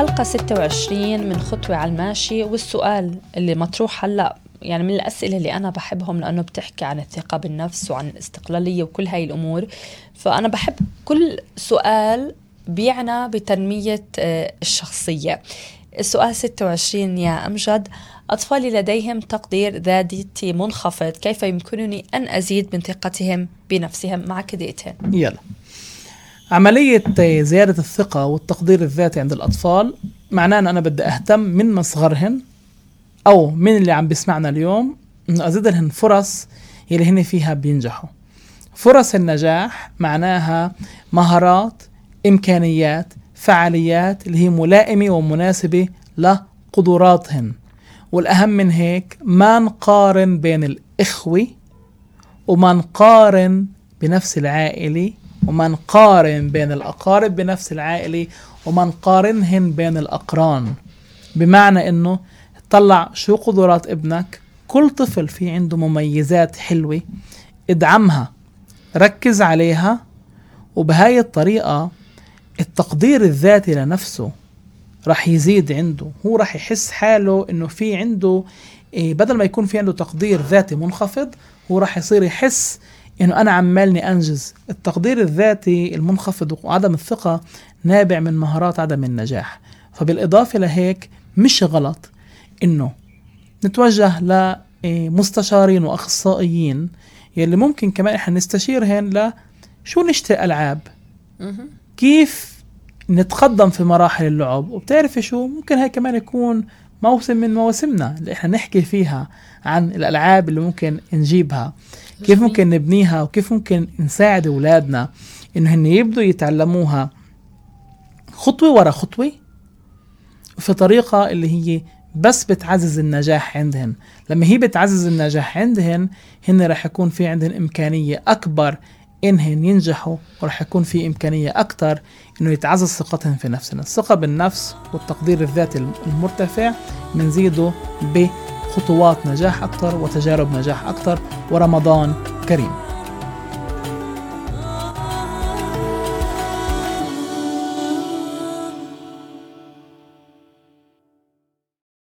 حلقة 26 من خطوة على الماشي والسؤال اللي مطروح هلأ يعني من الأسئلة اللي أنا بحبهم لأنه بتحكي عن الثقة بالنفس وعن الاستقلالية وكل هاي الأمور. فأنا بحب كل سؤال بيعنى بتنمية آه، الشخصية. السؤال 26 يا أمجد أطفالي لديهم تقدير ذاتي منخفض كيف يمكنني أن أزيد من ثقتهم بنفسهم معك دقيقتين يلا. عملية زيادة الثقة والتقدير الذاتي عند الأطفال معناه أن أنا بدي أهتم من مصغرهن أو من اللي عم بيسمعنا اليوم إنه أزيد لهن فرص اللي هن فيها بينجحوا. فرص النجاح معناها مهارات إمكانيات فعاليات اللي هي ملائمة ومناسبة لقدراتهن. والأهم من هيك ما نقارن بين الإخوة وما نقارن بنفس العائلة وما نقارن بين الأقارب بنفس العائلة وما نقارنهن بين الأقران. بمعنى أنه طلع شو قدرات ابنك؟ كل طفل في عنده مميزات حلوة ادعمها ركز عليها وبهاي الطريقة التقدير الذاتي لنفسه راح يزيد عنده. هو راح يحس حاله إنه في عنده إيه بدل ما يكون في عنده تقدير ذاتي منخفض هو راح يصير يحس إنه أنا عمالني أنجز. التقدير الذاتي المنخفض وعدم الثقة نابع من مهارات عدم النجاح. فبالإضافة لهيك مش غلط إنه نتوجه لمستشارين وأخصائيين يلي ممكن كمان إحنا نستشيرهن ل شو نشتري ألعاب؟ كيف نتقدم في مراحل اللعب؟ وبتعرفي شو؟ ممكن هاي كمان يكون موسم من مواسمنا اللي إحنا نحكي فيها عن الألعاب اللي ممكن نجيبها. كيف ممكن نبنيها وكيف ممكن نساعد أولادنا انه هن يبدوا يتعلموها خطوة ورا خطوة في طريقة اللي هي بس بتعزز النجاح عندهن. لما هي بتعزز النجاح عندهن هن رح يكون في عندهن إمكانية أكبر إنهن ينجحوا ورح يكون في إمكانية أكثر إنه يتعزز ثقتهم في نفسنا. الثقة بالنفس والتقدير الذاتي المرتفع بنزيده بخطوات نجاح أكثر وتجارب نجاح أكثر ورمضان كريم.